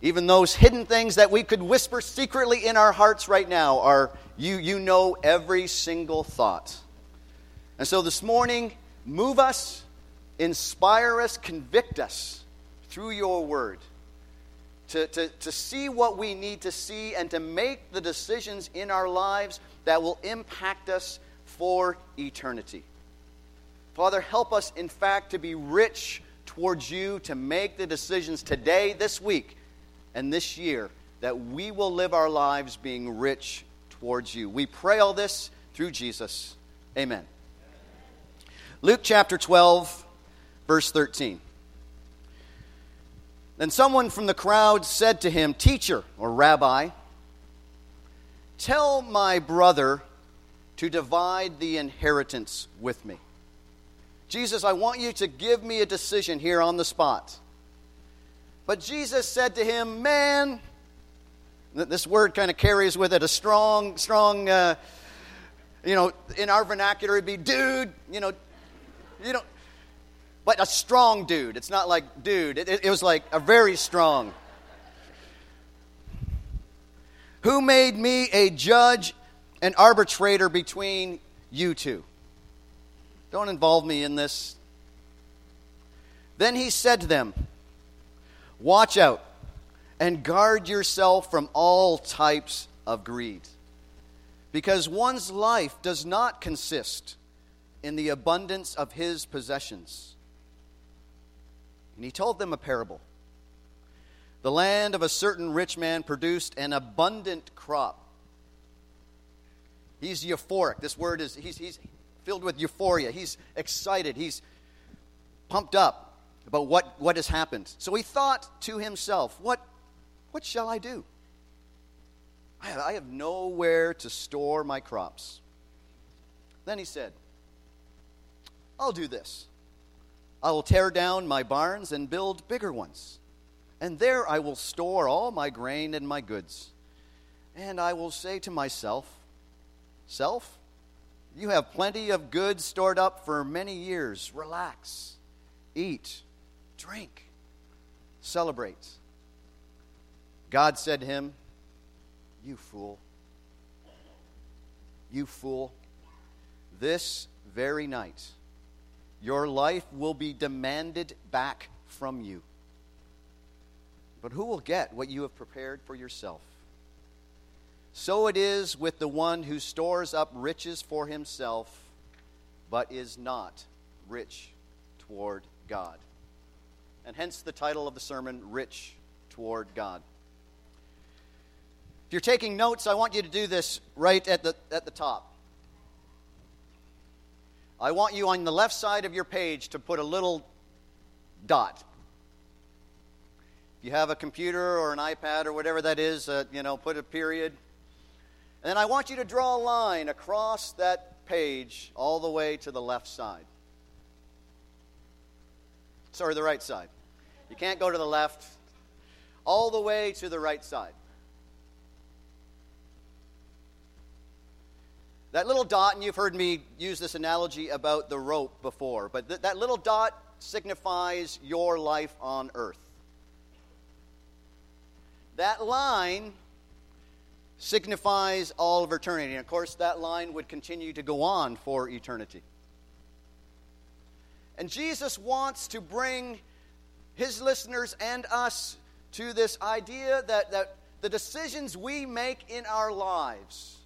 Even those hidden things that we could whisper secretly in our hearts right now are you, you know every single thought. And so this morning, move us, inspire us, convict us through your word to, to, to see what we need to see and to make the decisions in our lives that will impact us for eternity. Father, help us, in fact, to be rich towards you, to make the decisions today, this week, and this year that we will live our lives being rich towards you. We pray all this through Jesus. Amen. Luke chapter 12, verse 13. Then someone from the crowd said to him, Teacher or Rabbi, tell my brother to divide the inheritance with me. Jesus, I want you to give me a decision here on the spot. But Jesus said to him, Man, this word kind of carries with it a strong, strong, uh, you know, in our vernacular, it'd be dude, you know, you know, but a strong dude. It's not like dude, it, it was like a very strong. Who made me a judge and arbitrator between you two? Don't involve me in this. Then he said to them, Watch out and guard yourself from all types of greed. Because one's life does not consist in the abundance of his possessions. And he told them a parable. The land of a certain rich man produced an abundant crop. He's euphoric. This word is, he's, he's filled with euphoria. He's excited. He's pumped up about what, what has happened. So he thought to himself, what, what shall I do? I have, I have nowhere to store my crops. Then he said, I'll do this. I will tear down my barns and build bigger ones. And there I will store all my grain and my goods. And I will say to myself, Self, you have plenty of goods stored up for many years. Relax, eat, drink, celebrate. God said to him, You fool. You fool. This very night, your life will be demanded back from you. But who will get what you have prepared for yourself? So it is with the one who stores up riches for himself, but is not rich toward God. And hence the title of the sermon, Rich Toward God. If you're taking notes, I want you to do this right at the, at the top. I want you on the left side of your page to put a little dot. If you have a computer or an iPad or whatever that is, uh, you know, put a period. And then I want you to draw a line across that page all the way to the left side. Sorry, the right side. You can't go to the left. All the way to the right side. That little dot, and you've heard me use this analogy about the rope before, but th- that little dot signifies your life on earth. That line signifies all of eternity. And of course, that line would continue to go on for eternity. And Jesus wants to bring his listeners and us to this idea that, that the decisions we make in our lives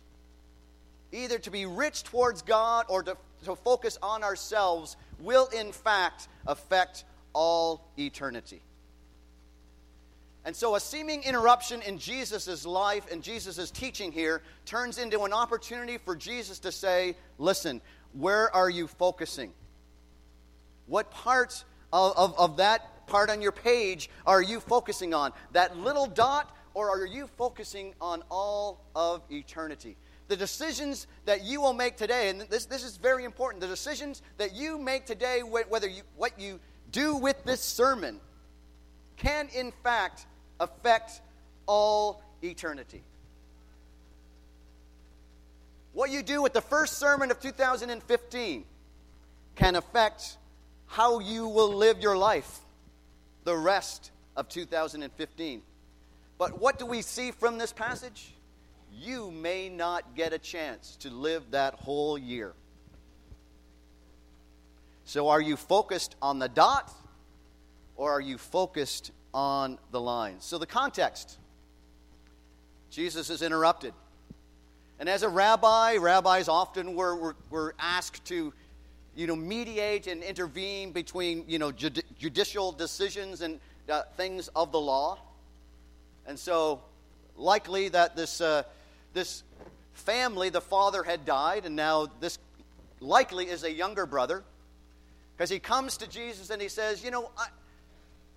either to be rich towards God or to, to focus on ourselves, will in fact affect all eternity. And so, a seeming interruption in Jesus' life and Jesus' teaching here turns into an opportunity for Jesus to say, Listen, where are you focusing? What part of, of, of, that part on your page are you focusing on? That little dot, or are you focusing on all of eternity? the decisions that you will make today, and this, this is very important, the decisions that you make today, whether you, what you do with this sermon, can in fact affect all eternity. What you do with the first sermon of 2015 can affect how you will live your life the rest of 2015. But what do we see from this passage? You may not get a chance to live that whole year. So, are you focused on the dot or are you focused on the line? So, the context Jesus is interrupted. And as a rabbi, rabbis often were, were, were asked to you know, mediate and intervene between you know, judi- judicial decisions and uh, things of the law. And so, likely that this, uh, this family, the father had died, and now this likely is a younger brother. Because he comes to Jesus and he says, You know, I,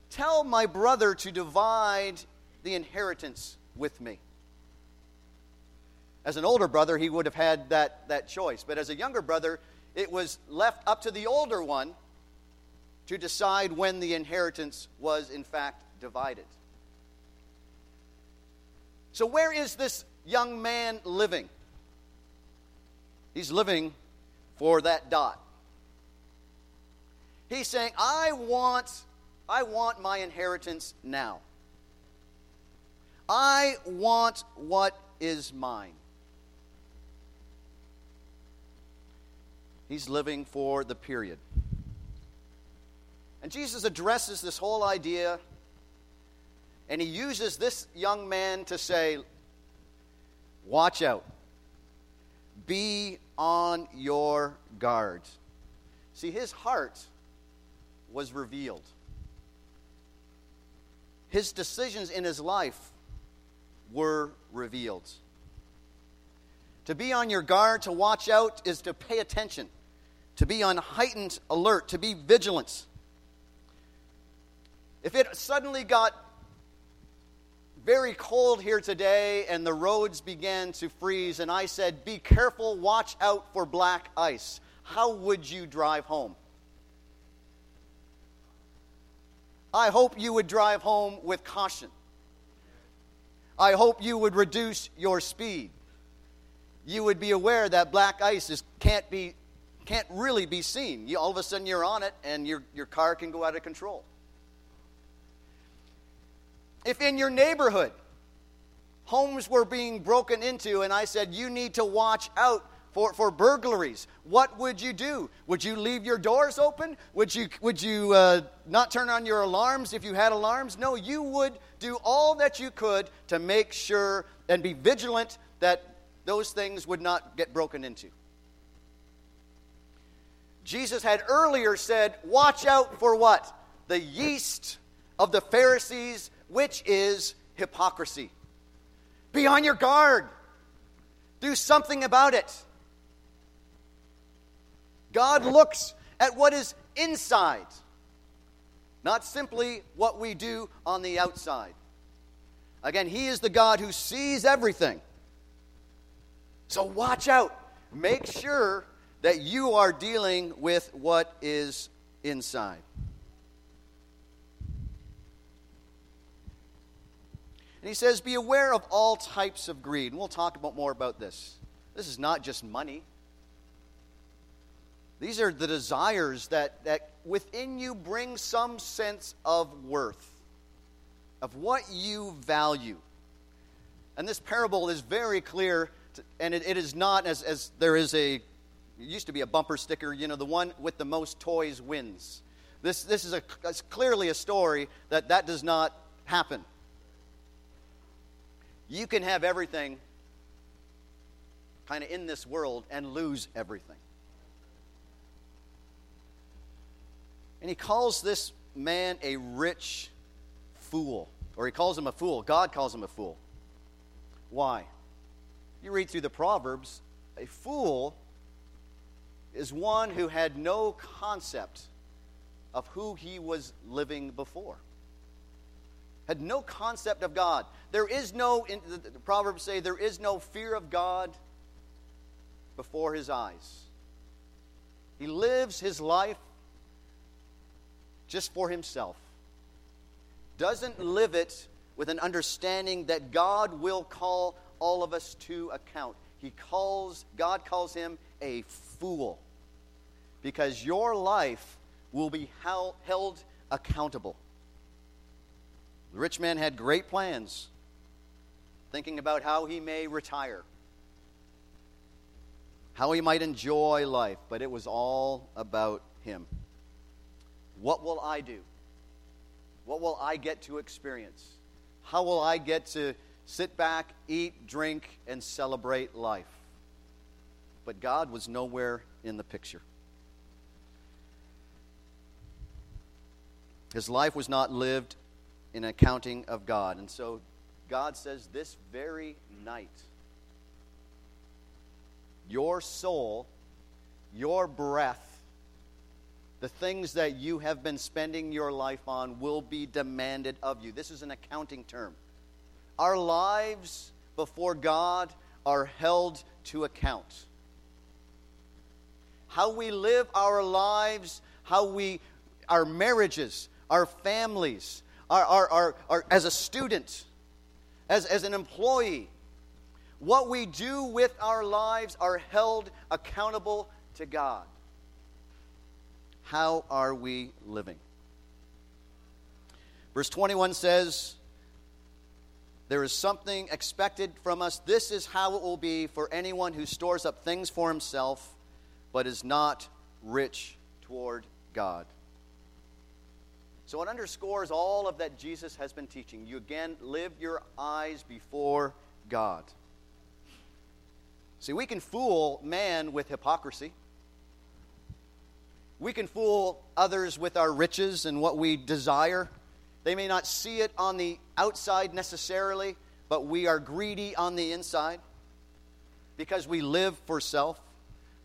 tell my brother to divide the inheritance with me. As an older brother, he would have had that, that choice. But as a younger brother, it was left up to the older one to decide when the inheritance was, in fact, divided. So, where is this young man living? He's living for that dot. He's saying, I want, I want my inheritance now. I want what is mine. He's living for the period. And Jesus addresses this whole idea and he uses this young man to say, Watch out. Be on your guard. See, his heart was revealed. His decisions in his life were revealed. To be on your guard, to watch out, is to pay attention, to be on heightened alert, to be vigilant. If it suddenly got very cold here today and the roads began to freeze, and I said, Be careful, watch out for black ice. How would you drive home? I hope you would drive home with caution. I hope you would reduce your speed. You would be aware that black ice is, can't, be, can't really be seen. You, all of a sudden, you're on it and your, your car can go out of control. If in your neighborhood homes were being broken into and I said, you need to watch out for, for burglaries, what would you do? Would you leave your doors open? Would you, would you uh, not turn on your alarms if you had alarms? No, you would do all that you could to make sure and be vigilant that those things would not get broken into. Jesus had earlier said, Watch out for what? The yeast of the Pharisees which is hypocrisy. Be on your guard. Do something about it. God looks at what is inside, not simply what we do on the outside. Again, He is the God who sees everything. So watch out. Make sure that you are dealing with what is inside. And he says, Be aware of all types of greed. And we'll talk about more about this. This is not just money. These are the desires that, that within you bring some sense of worth, of what you value. And this parable is very clear, to, and it, it is not as, as there is a, it used to be a bumper sticker, you know, the one with the most toys wins. This, this is a, clearly a story that that does not happen. You can have everything kind of in this world and lose everything. And he calls this man a rich fool, or he calls him a fool. God calls him a fool. Why? You read through the Proverbs, a fool is one who had no concept of who he was living before had no concept of God. There is no, in, the, Proverbs say, there is no fear of God before his eyes. He lives his life just for himself, doesn't live it with an understanding that God will call all of us to account. He calls, God calls him a fool because your life will be held accountable. The rich man had great plans thinking about how he may retire, how he might enjoy life, but it was all about him. What will I do? What will I get to experience? How will I get to sit back, eat, drink, and celebrate life? But God was nowhere in the picture. His life was not lived in accounting of God. And so God says this very night, your soul, your breath, the things that you have been spending your life on will be demanded of you. This is an accounting term. Our lives before God are held to account. How we live our lives, how we, our marriages, our families, our, our, our, our as a student, as, as an employee, what we do with our lives are held accountable to God. How are we living? Verse 21 says, There is something expected from us. This is how it will be for anyone who stores up things for himself, but is not rich toward God. So it underscores all of that Jesus has been teaching. You again live your eyes before God. See, we can fool man with hypocrisy. We can fool others with our riches and what we desire. They may not see it on the outside necessarily, but we are greedy on the inside because we live for self.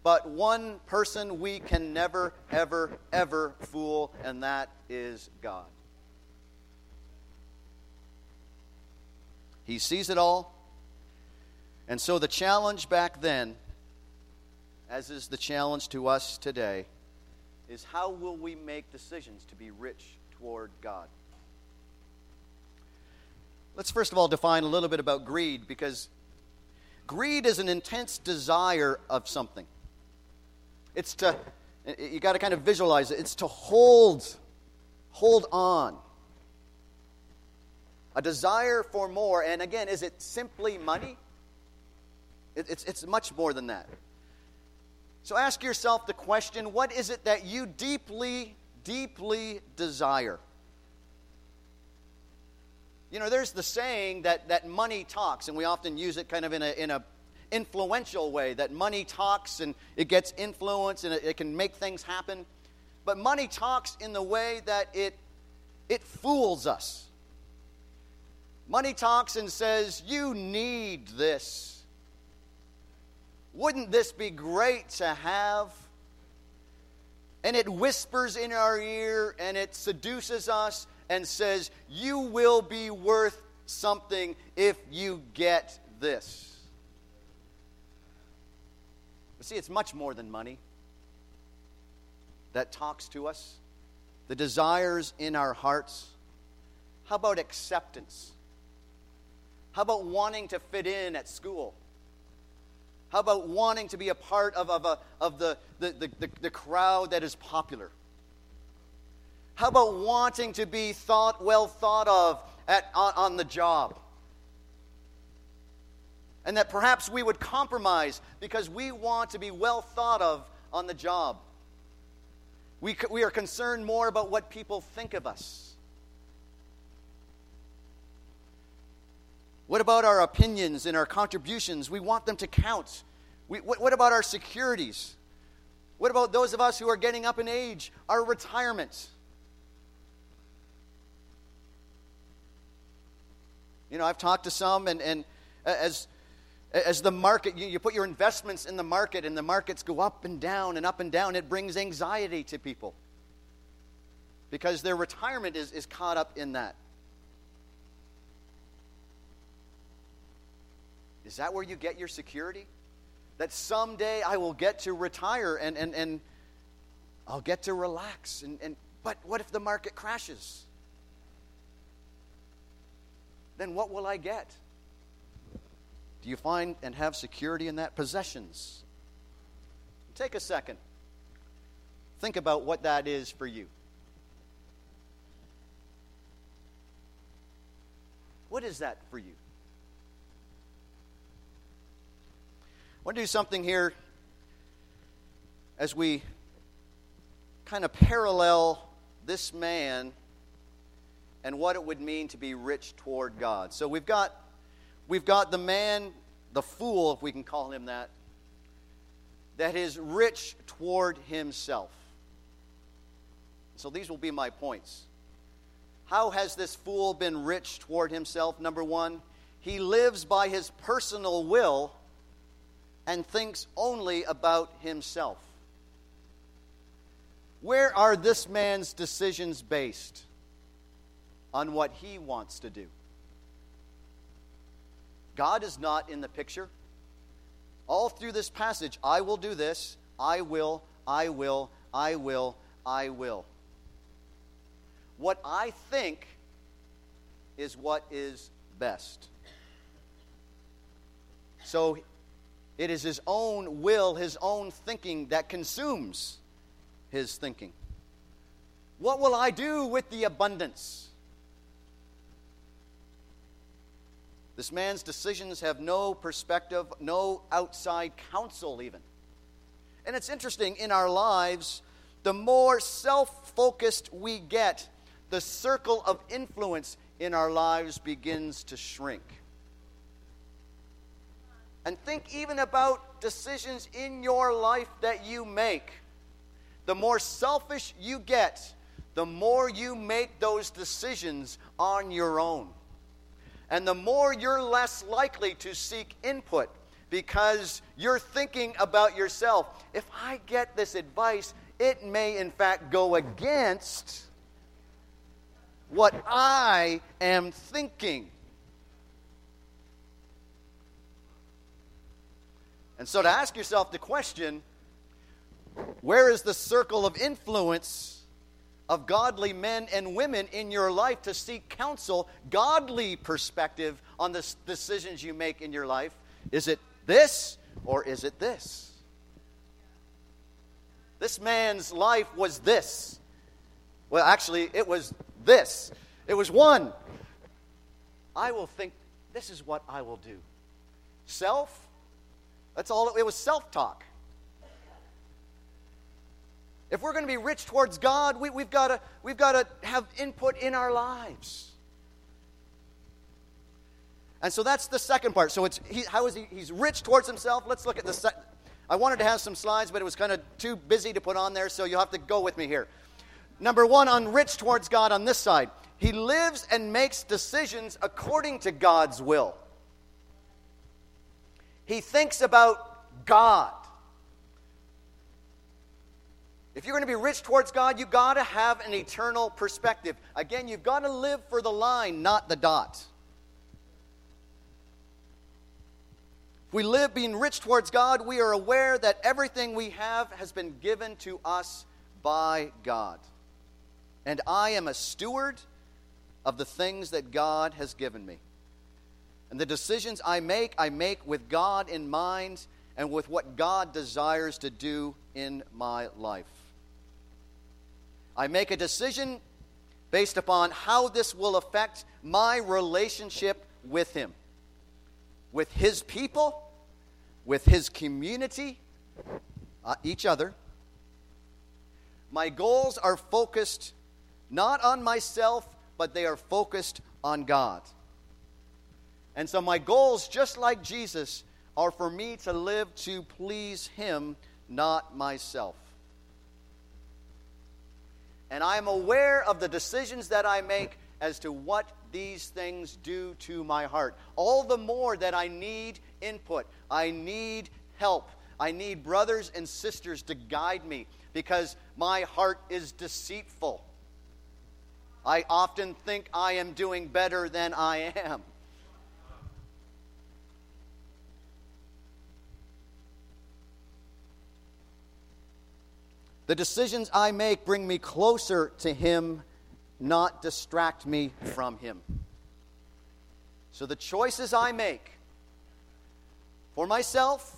But one person we can never, ever, ever fool, and that is God. He sees it all. And so the challenge back then, as is the challenge to us today, is how will we make decisions to be rich toward God? Let's first of all define a little bit about greed because greed is an intense desire of something. It's to, you got to kind of visualize it, it's to hold, hold on. A desire for more, and again, is it simply money? It, it's, it's much more than that. So ask yourself the question what is it that you deeply, deeply desire? You know, there's the saying that, that money talks, and we often use it kind of in a, in a influential way that money talks and it gets influence and it, it can make things happen. But money talks in the way that it, it fools us. Money talks and says, You need this. Wouldn't this be great to have? And it whispers in our ear and it seduces us and says, You will be worth something if you get this. But see, it's much more than money that talks to us, the desires in our hearts. How about acceptance? How about wanting to fit in at school? How about wanting to be a part of, of, a, of the, the, the, the crowd that is popular? How about wanting to be thought, well thought of at, on, on the job? And that perhaps we would compromise because we want to be well thought of on the job. We, we are concerned more about what people think of us. What about our opinions and our contributions? We want them to count. We, what, what about our securities? What about those of us who are getting up in age? Our retirement? You know, I've talked to some, and, and as, as the market, you, you put your investments in the market, and the markets go up and down and up and down, it brings anxiety to people because their retirement is, is caught up in that. Is that where you get your security? That someday I will get to retire and, and, and I'll get to relax. And, and, but what if the market crashes? Then what will I get? Do you find and have security in that? Possessions. Take a second. Think about what that is for you. What is that for you? I want to do something here as we kind of parallel this man and what it would mean to be rich toward God. So we've got we've got the man, the fool, if we can call him that, that is rich toward himself. So these will be my points. How has this fool been rich toward himself? Number one, he lives by his personal will and thinks only about himself. Where are this man's decisions based? On what he wants to do. God is not in the picture. All through this passage, I will do this, I will, I will, I will, I will. What I think is what is best. So it is his own will, his own thinking that consumes his thinking. What will I do with the abundance? This man's decisions have no perspective, no outside counsel, even. And it's interesting, in our lives, the more self focused we get, the circle of influence in our lives begins to shrink. And think even about decisions in your life that you make. The more selfish you get, the more you make those decisions on your own and the more you're less likely to seek input because you're thinking about yourself. If I get this advice, it may in fact go against what I am thinking. And so to ask yourself the question where is the circle of influence of godly men and women in your life to seek counsel, godly perspective on the decisions you make in your life. Is it this or is it this? This man's life was this. Well, actually, it was this. It was one. I will think, this is what I will do. Self, that's all, it was self talk. If we're going to be rich towards God, we, we've got to we've to have input in our lives. And so that's the second part. So it's he, how is he? He's rich towards himself. Let's look at the. Se- I wanted to have some slides, but it was kind of too busy to put on there, so you'll have to go with me here. Number one, on rich towards God on this side, he lives and makes decisions according to God's will. He thinks about God. If you're going to be rich towards God, you've got to have an eternal perspective. Again, you've got to live for the line, not the dot. If we live being rich towards God, we are aware that everything we have has been given to us by God. And I am a steward of the things that God has given me. And the decisions I make, I make with God in mind and with what God desires to do in my life. I make a decision based upon how this will affect my relationship with Him, with His people, with His community, uh, each other. My goals are focused not on myself, but they are focused on God. And so my goals, just like Jesus, are for me to live to please Him, not myself and I am aware of the decisions that I make as to what these things do to my heart. All the more that I need input, I need help, I need brothers and sisters to guide me because my heart is deceitful. I often think I am doing better than I am. The decisions I make bring me closer to Him, not distract me from Him. So the choices I make for myself,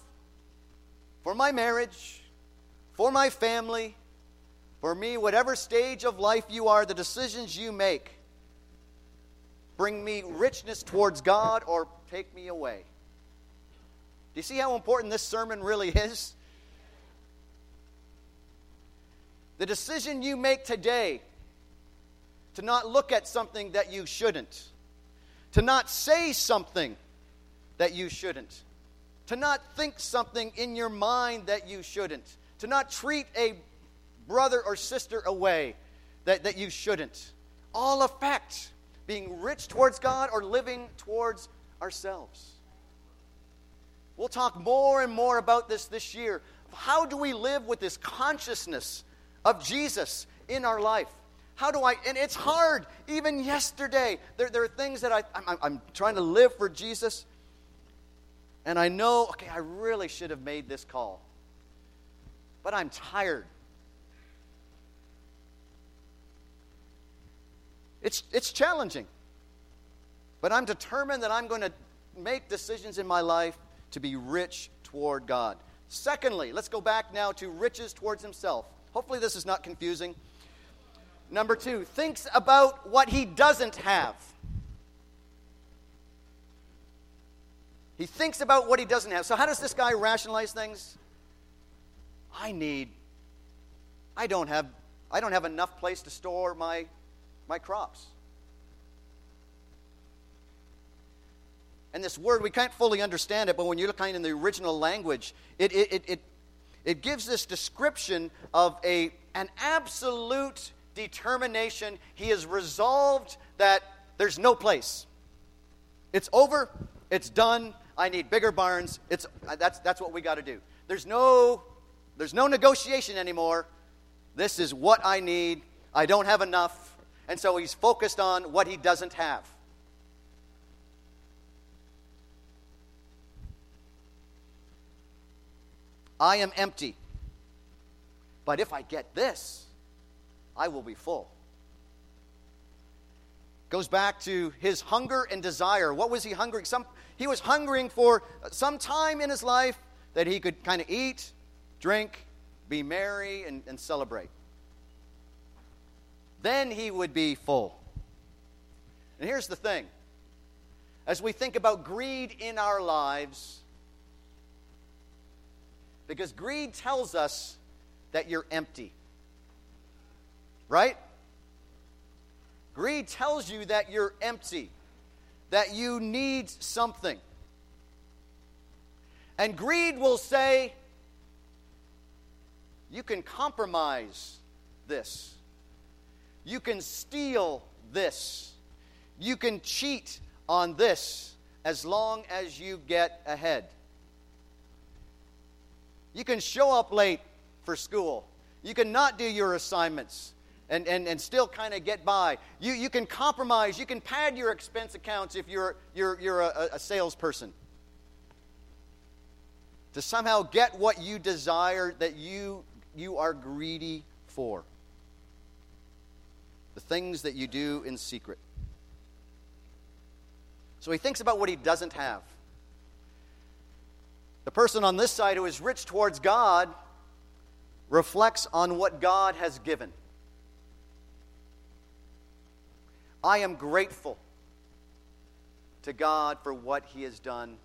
for my marriage, for my family, for me, whatever stage of life you are, the decisions you make bring me richness towards God or take me away. Do you see how important this sermon really is? The decision you make today to not look at something that you shouldn't, to not say something that you shouldn't, to not think something in your mind that you shouldn't, to not treat a brother or sister away that, that you shouldn't, all affect being rich towards God or living towards ourselves. We'll talk more and more about this this year. How do we live with this consciousness of Jesus in our life? How do I, and it's hard, even yesterday. There, there are things that I, I'm, I'm trying to live for Jesus, and I know, okay, I really should have made this call, but I'm tired. It's, it's challenging, but I'm determined that I'm going to make decisions in my life to be rich toward God. Secondly, let's go back now to riches towards himself. Hopefully, this is not confusing. Number two, thinks about what he doesn't have. He thinks about what he doesn't have. So, how does this guy rationalize things? I need, I don't have, I don't have enough place to store my, my crops. And this word, we can't fully understand it, but when you look kind in the original language, it, it, it, it, it gives this description of a, an absolute determination. He has resolved that there's no place. It's over, it's done. I need bigger barns. It's, uh, that's, that's what we got to do. There's no, there's no negotiation anymore. This is what I need. I don't have enough. And so he's focused on what he doesn't have. I am empty. But if I get this, I will be full. Goes back to his hunger and desire. What was he hungering? Some, he was hungering for some time in his life that he could kind of eat, drink, be merry, and, and celebrate. Then he would be full. And here's the thing as we think about greed in our lives, because greed tells us that you're empty. Right? Greed tells you that you're empty, that you need something. And greed will say, you can compromise this. You can steal this. You can cheat on this as long as you get ahead. You can show up late for school. You can not do your assignments and, and, and still kind of get by. You, you can compromise. You can pad your expense accounts if you're, you're, you're a, a salesperson. To somehow get what you desire that you, you are greedy for. The things that you do in secret. So he thinks about what he doesn't have. The person on this side who is rich towards God reflects on what God has given. I am grateful to God for what He has done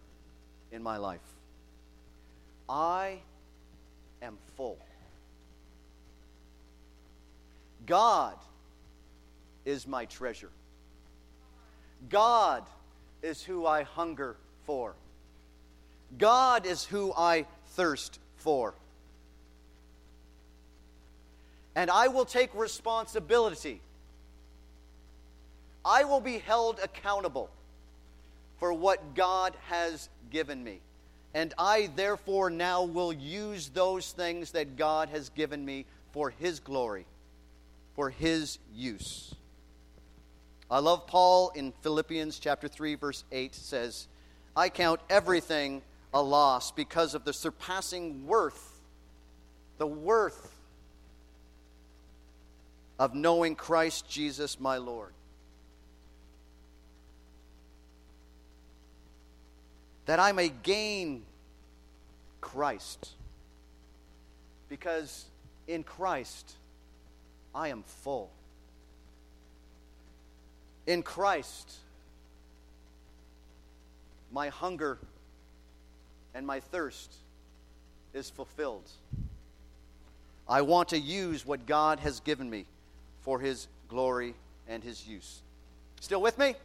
in my life. I am full. God is my treasure. God is who I hunger for. God is who I thirst for. And I will take responsibility. I will be held accountable for what God has given me. And I, therefore, now will use those things that God has given me for His glory, for His use. I love Paul in Philippians chapter 3, verse 8 says, I count everything a loss because of the surpassing worth, the worth of knowing Christ Jesus my Lord. That I may gain Christ. Because in Christ I am full. In Christ, my hunger and my thirst is fulfilled. I want to use what God has given me for His glory and His use. Still with me?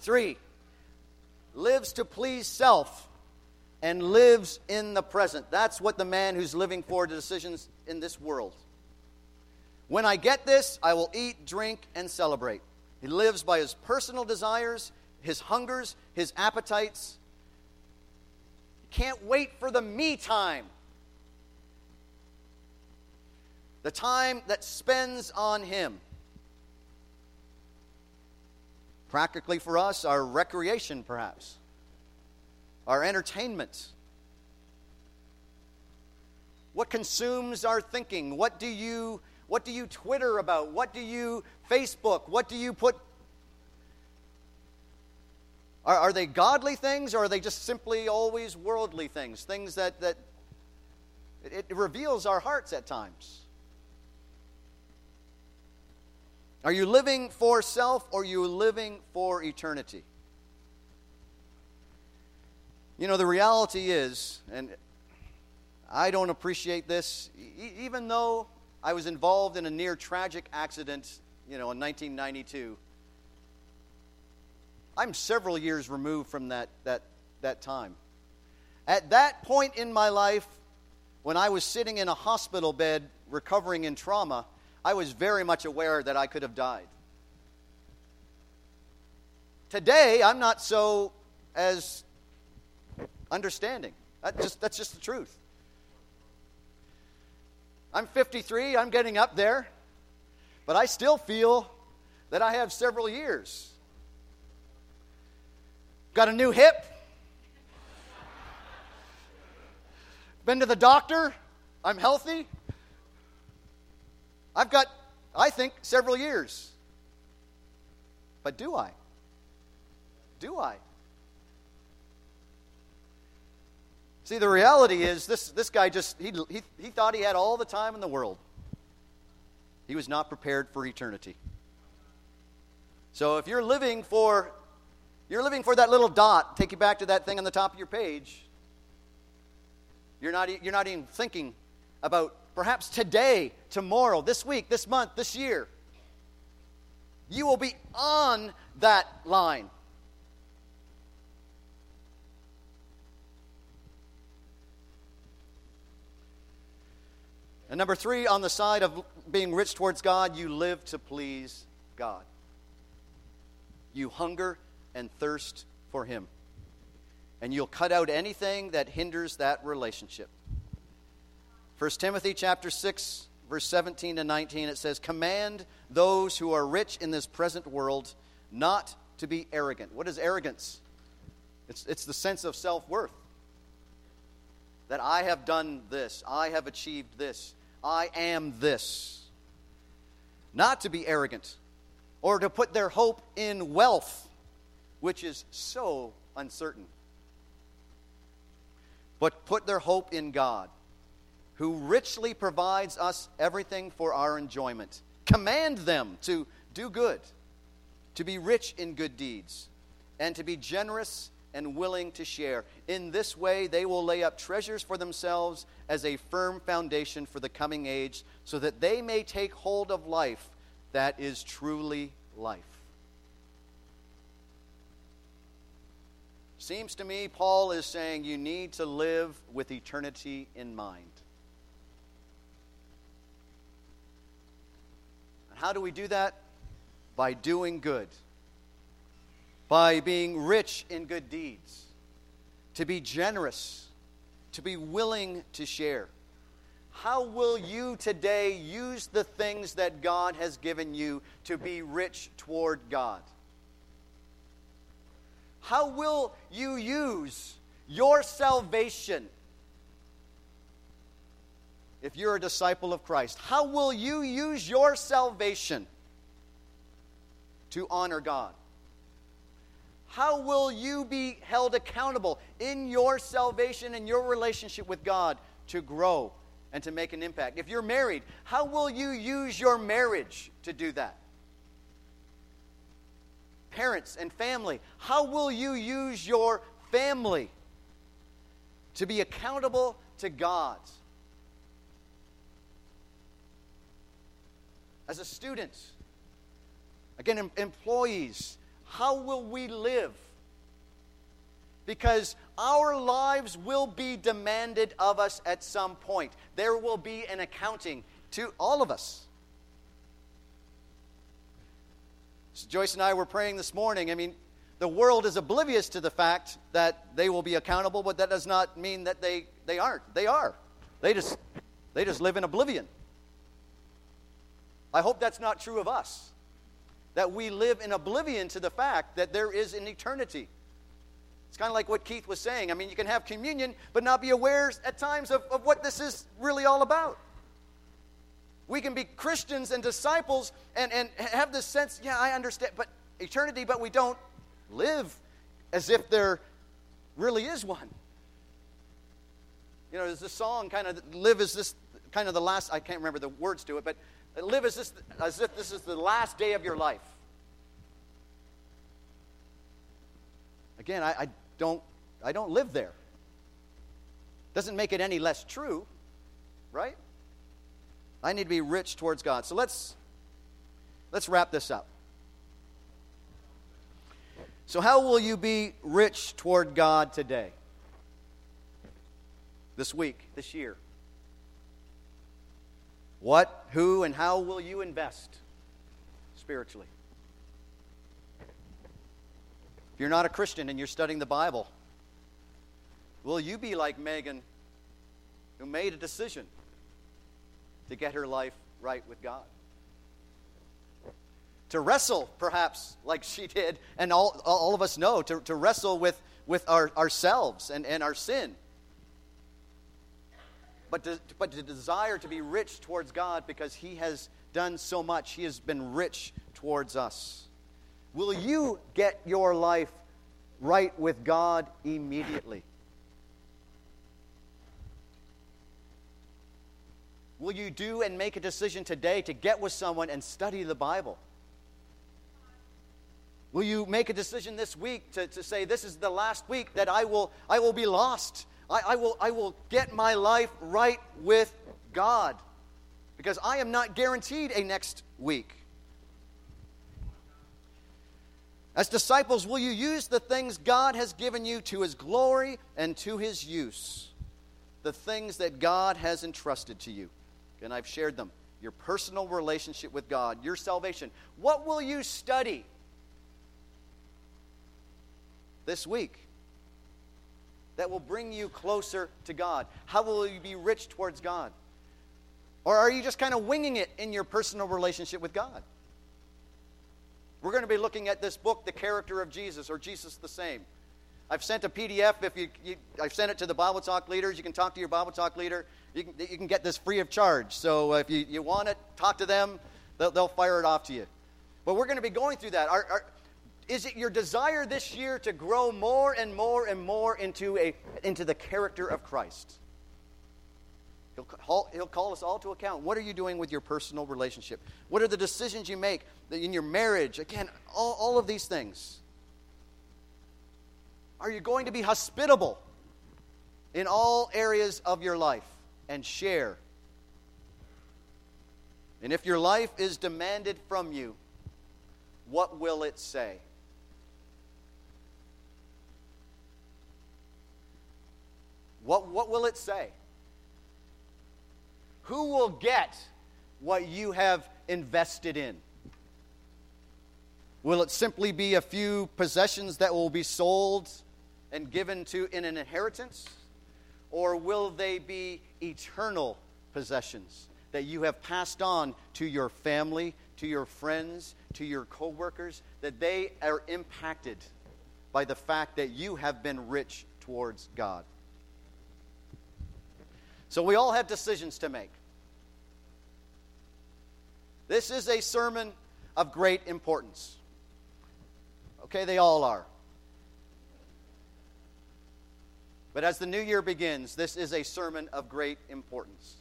Three, lives to please self and lives in the present. That's what the man who's living for decisions in this world. When I get this, I will eat, drink, and celebrate. He lives by his personal desires, his hungers, his appetites. Can't wait for the me time. The time that spends on him. Practically for us, our recreation, perhaps, our entertainment. What consumes our thinking? What do you what do you Twitter about? What do you Facebook? What do you put? Are, are they godly things or are they just simply always worldly things? Things that, that it, it reveals our hearts at times. Are you living for self or are you living for eternity? You know, the reality is, and I don't appreciate this, even though I was involved in a near tragic accident, you know, in 1992. I'm several years removed from that, that, that time. At that point in my life, when I was sitting in a hospital bed recovering in trauma, I was very much aware that I could have died. Today, I'm not so as understanding. That just, that's just the truth. I'm 53, I'm getting up there, but I still feel that I have several years. Got a new hip. Been to the doctor. I'm healthy. I've got, I think, several years. But do I? Do I? See, the reality is this, this guy just, he, he, he thought he had all the time in the world. He was not prepared for eternity. So if you're living for, you're living for that little dot, take you back to that thing on the top of your page. You're not, you're not even thinking about perhaps today, tomorrow, this week, this month, this year. You will be on that line. And number three, on the side of being rich towards God, you live to please God. You hunger and thirst for Him. And you'll cut out anything that hinders that relationship. 1 Timothy chapter 6, verse 17 to 19, it says, Command those who are rich in this present world not to be arrogant. What is arrogance? It's, it's the sense of self worth. That I have done this, I have achieved this. I am this. Not to be arrogant or to put their hope in wealth, which is so uncertain, but put their hope in God, who richly provides us everything for our enjoyment. Command them to do good, to be rich in good deeds, and to be generous and willing to share. In this way, they will lay up treasures for themselves as a firm foundation for the coming age, so that they may take hold of life that is truly life. Seems to me Paul is saying you need to live with eternity in mind. And How do we do that? By doing good by being rich in good deeds, to be generous, to be willing to share. How will you today use the things that God has given you to be rich toward God? How will you use your salvation if you're a disciple of Christ? How will you use your salvation to honor God? how will you be held accountable in your salvation and your relationship with God to grow and to make an impact? If you're married, how will you use your marriage to do that? Parents and family, how will you use your family to be accountable to God. As a student, again, em- employees, how will we live? Because our lives will be demanded of us at some point. There will be an accounting to all of us. So Joyce and I were praying this morning. I mean, the world is oblivious to the fact that they will be accountable, but that does not mean that they, they aren't. They are. They just, they just live in oblivion. I hope that's not true of us. That we live in oblivion to the fact that there is an eternity. It's kind of like what Keith was saying. I mean, you can have communion, but not be aware at times of, of what this is really all about. We can be Christians and disciples and, and have this sense, yeah, I understand, but eternity, but we don't live as if there really is one. You know, there's this song kind of live as this kind of the last, I can't remember the words to it, but live as, this, as if this is the last day of your life. Again, I, I don't, I don't live there. Doesn't make it any less true, right? I need to be rich towards God. So let's let's wrap this up. So how will you be rich toward God today? This week, this year? What, who, and how will you invest spiritually? If you're not a Christian and you're studying the Bible, will you be like Megan, who made a decision to get her life right with God? To wrestle, perhaps, like she did, and all, all of us know, to, to wrestle with, with our, ourselves and, and our sin but to, but to desire to be rich towards God because He has done so much. He has been rich towards us. Will you get your life right with God immediately? Will you do and make a decision today to get with someone and study the Bible? Will you make a decision this week to, to say, This is the last week that I will, I will be lost I, I, will, I will get my life right with God because I am not guaranteed a next week. As disciples, will you use the things God has given you to His glory and to His use? The things that God has entrusted to you. And I've shared them. Your personal relationship with God, your salvation. What will you study this week? that will bring you closer to God? How will you be rich towards God? Or are you just kind of winging it in your personal relationship with God? We're going to be looking at this book, The Character of Jesus, or Jesus the Same. I've sent a PDF. If you, you, I've sent it to the Bible Talk leaders. You can talk to your Bible Talk leader. You can, you can get this free of charge. So uh, if you, you want it, talk to them. They'll, they'll fire it off to you. But we're going to be going through that. Our, our, is it your desire this year to grow more and more and more into, a, into the character of Christ? He'll call, he'll call us all to account. What are you doing with your personal relationship? What are the decisions you make in your marriage? Again, all, all of these things. Are you going to be hospitable in all areas of your life and share? And if your life is demanded from you, what will it say? What, what will it say? Who will get what you have invested in? Will it simply be a few possessions that will be sold and given to in an inheritance? Or will they be eternal possessions that you have passed on to your family, to your friends, to your coworkers, that they are impacted by the fact that you have been rich towards God? So we all have decisions to make. This is a sermon of great importance. Okay, they all are. But as the new year begins, this is a sermon of great importance.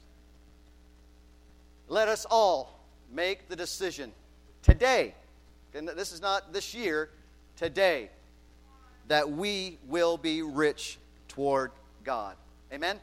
Let us all make the decision today, and this is not this year, today, that we will be rich toward God. Amen?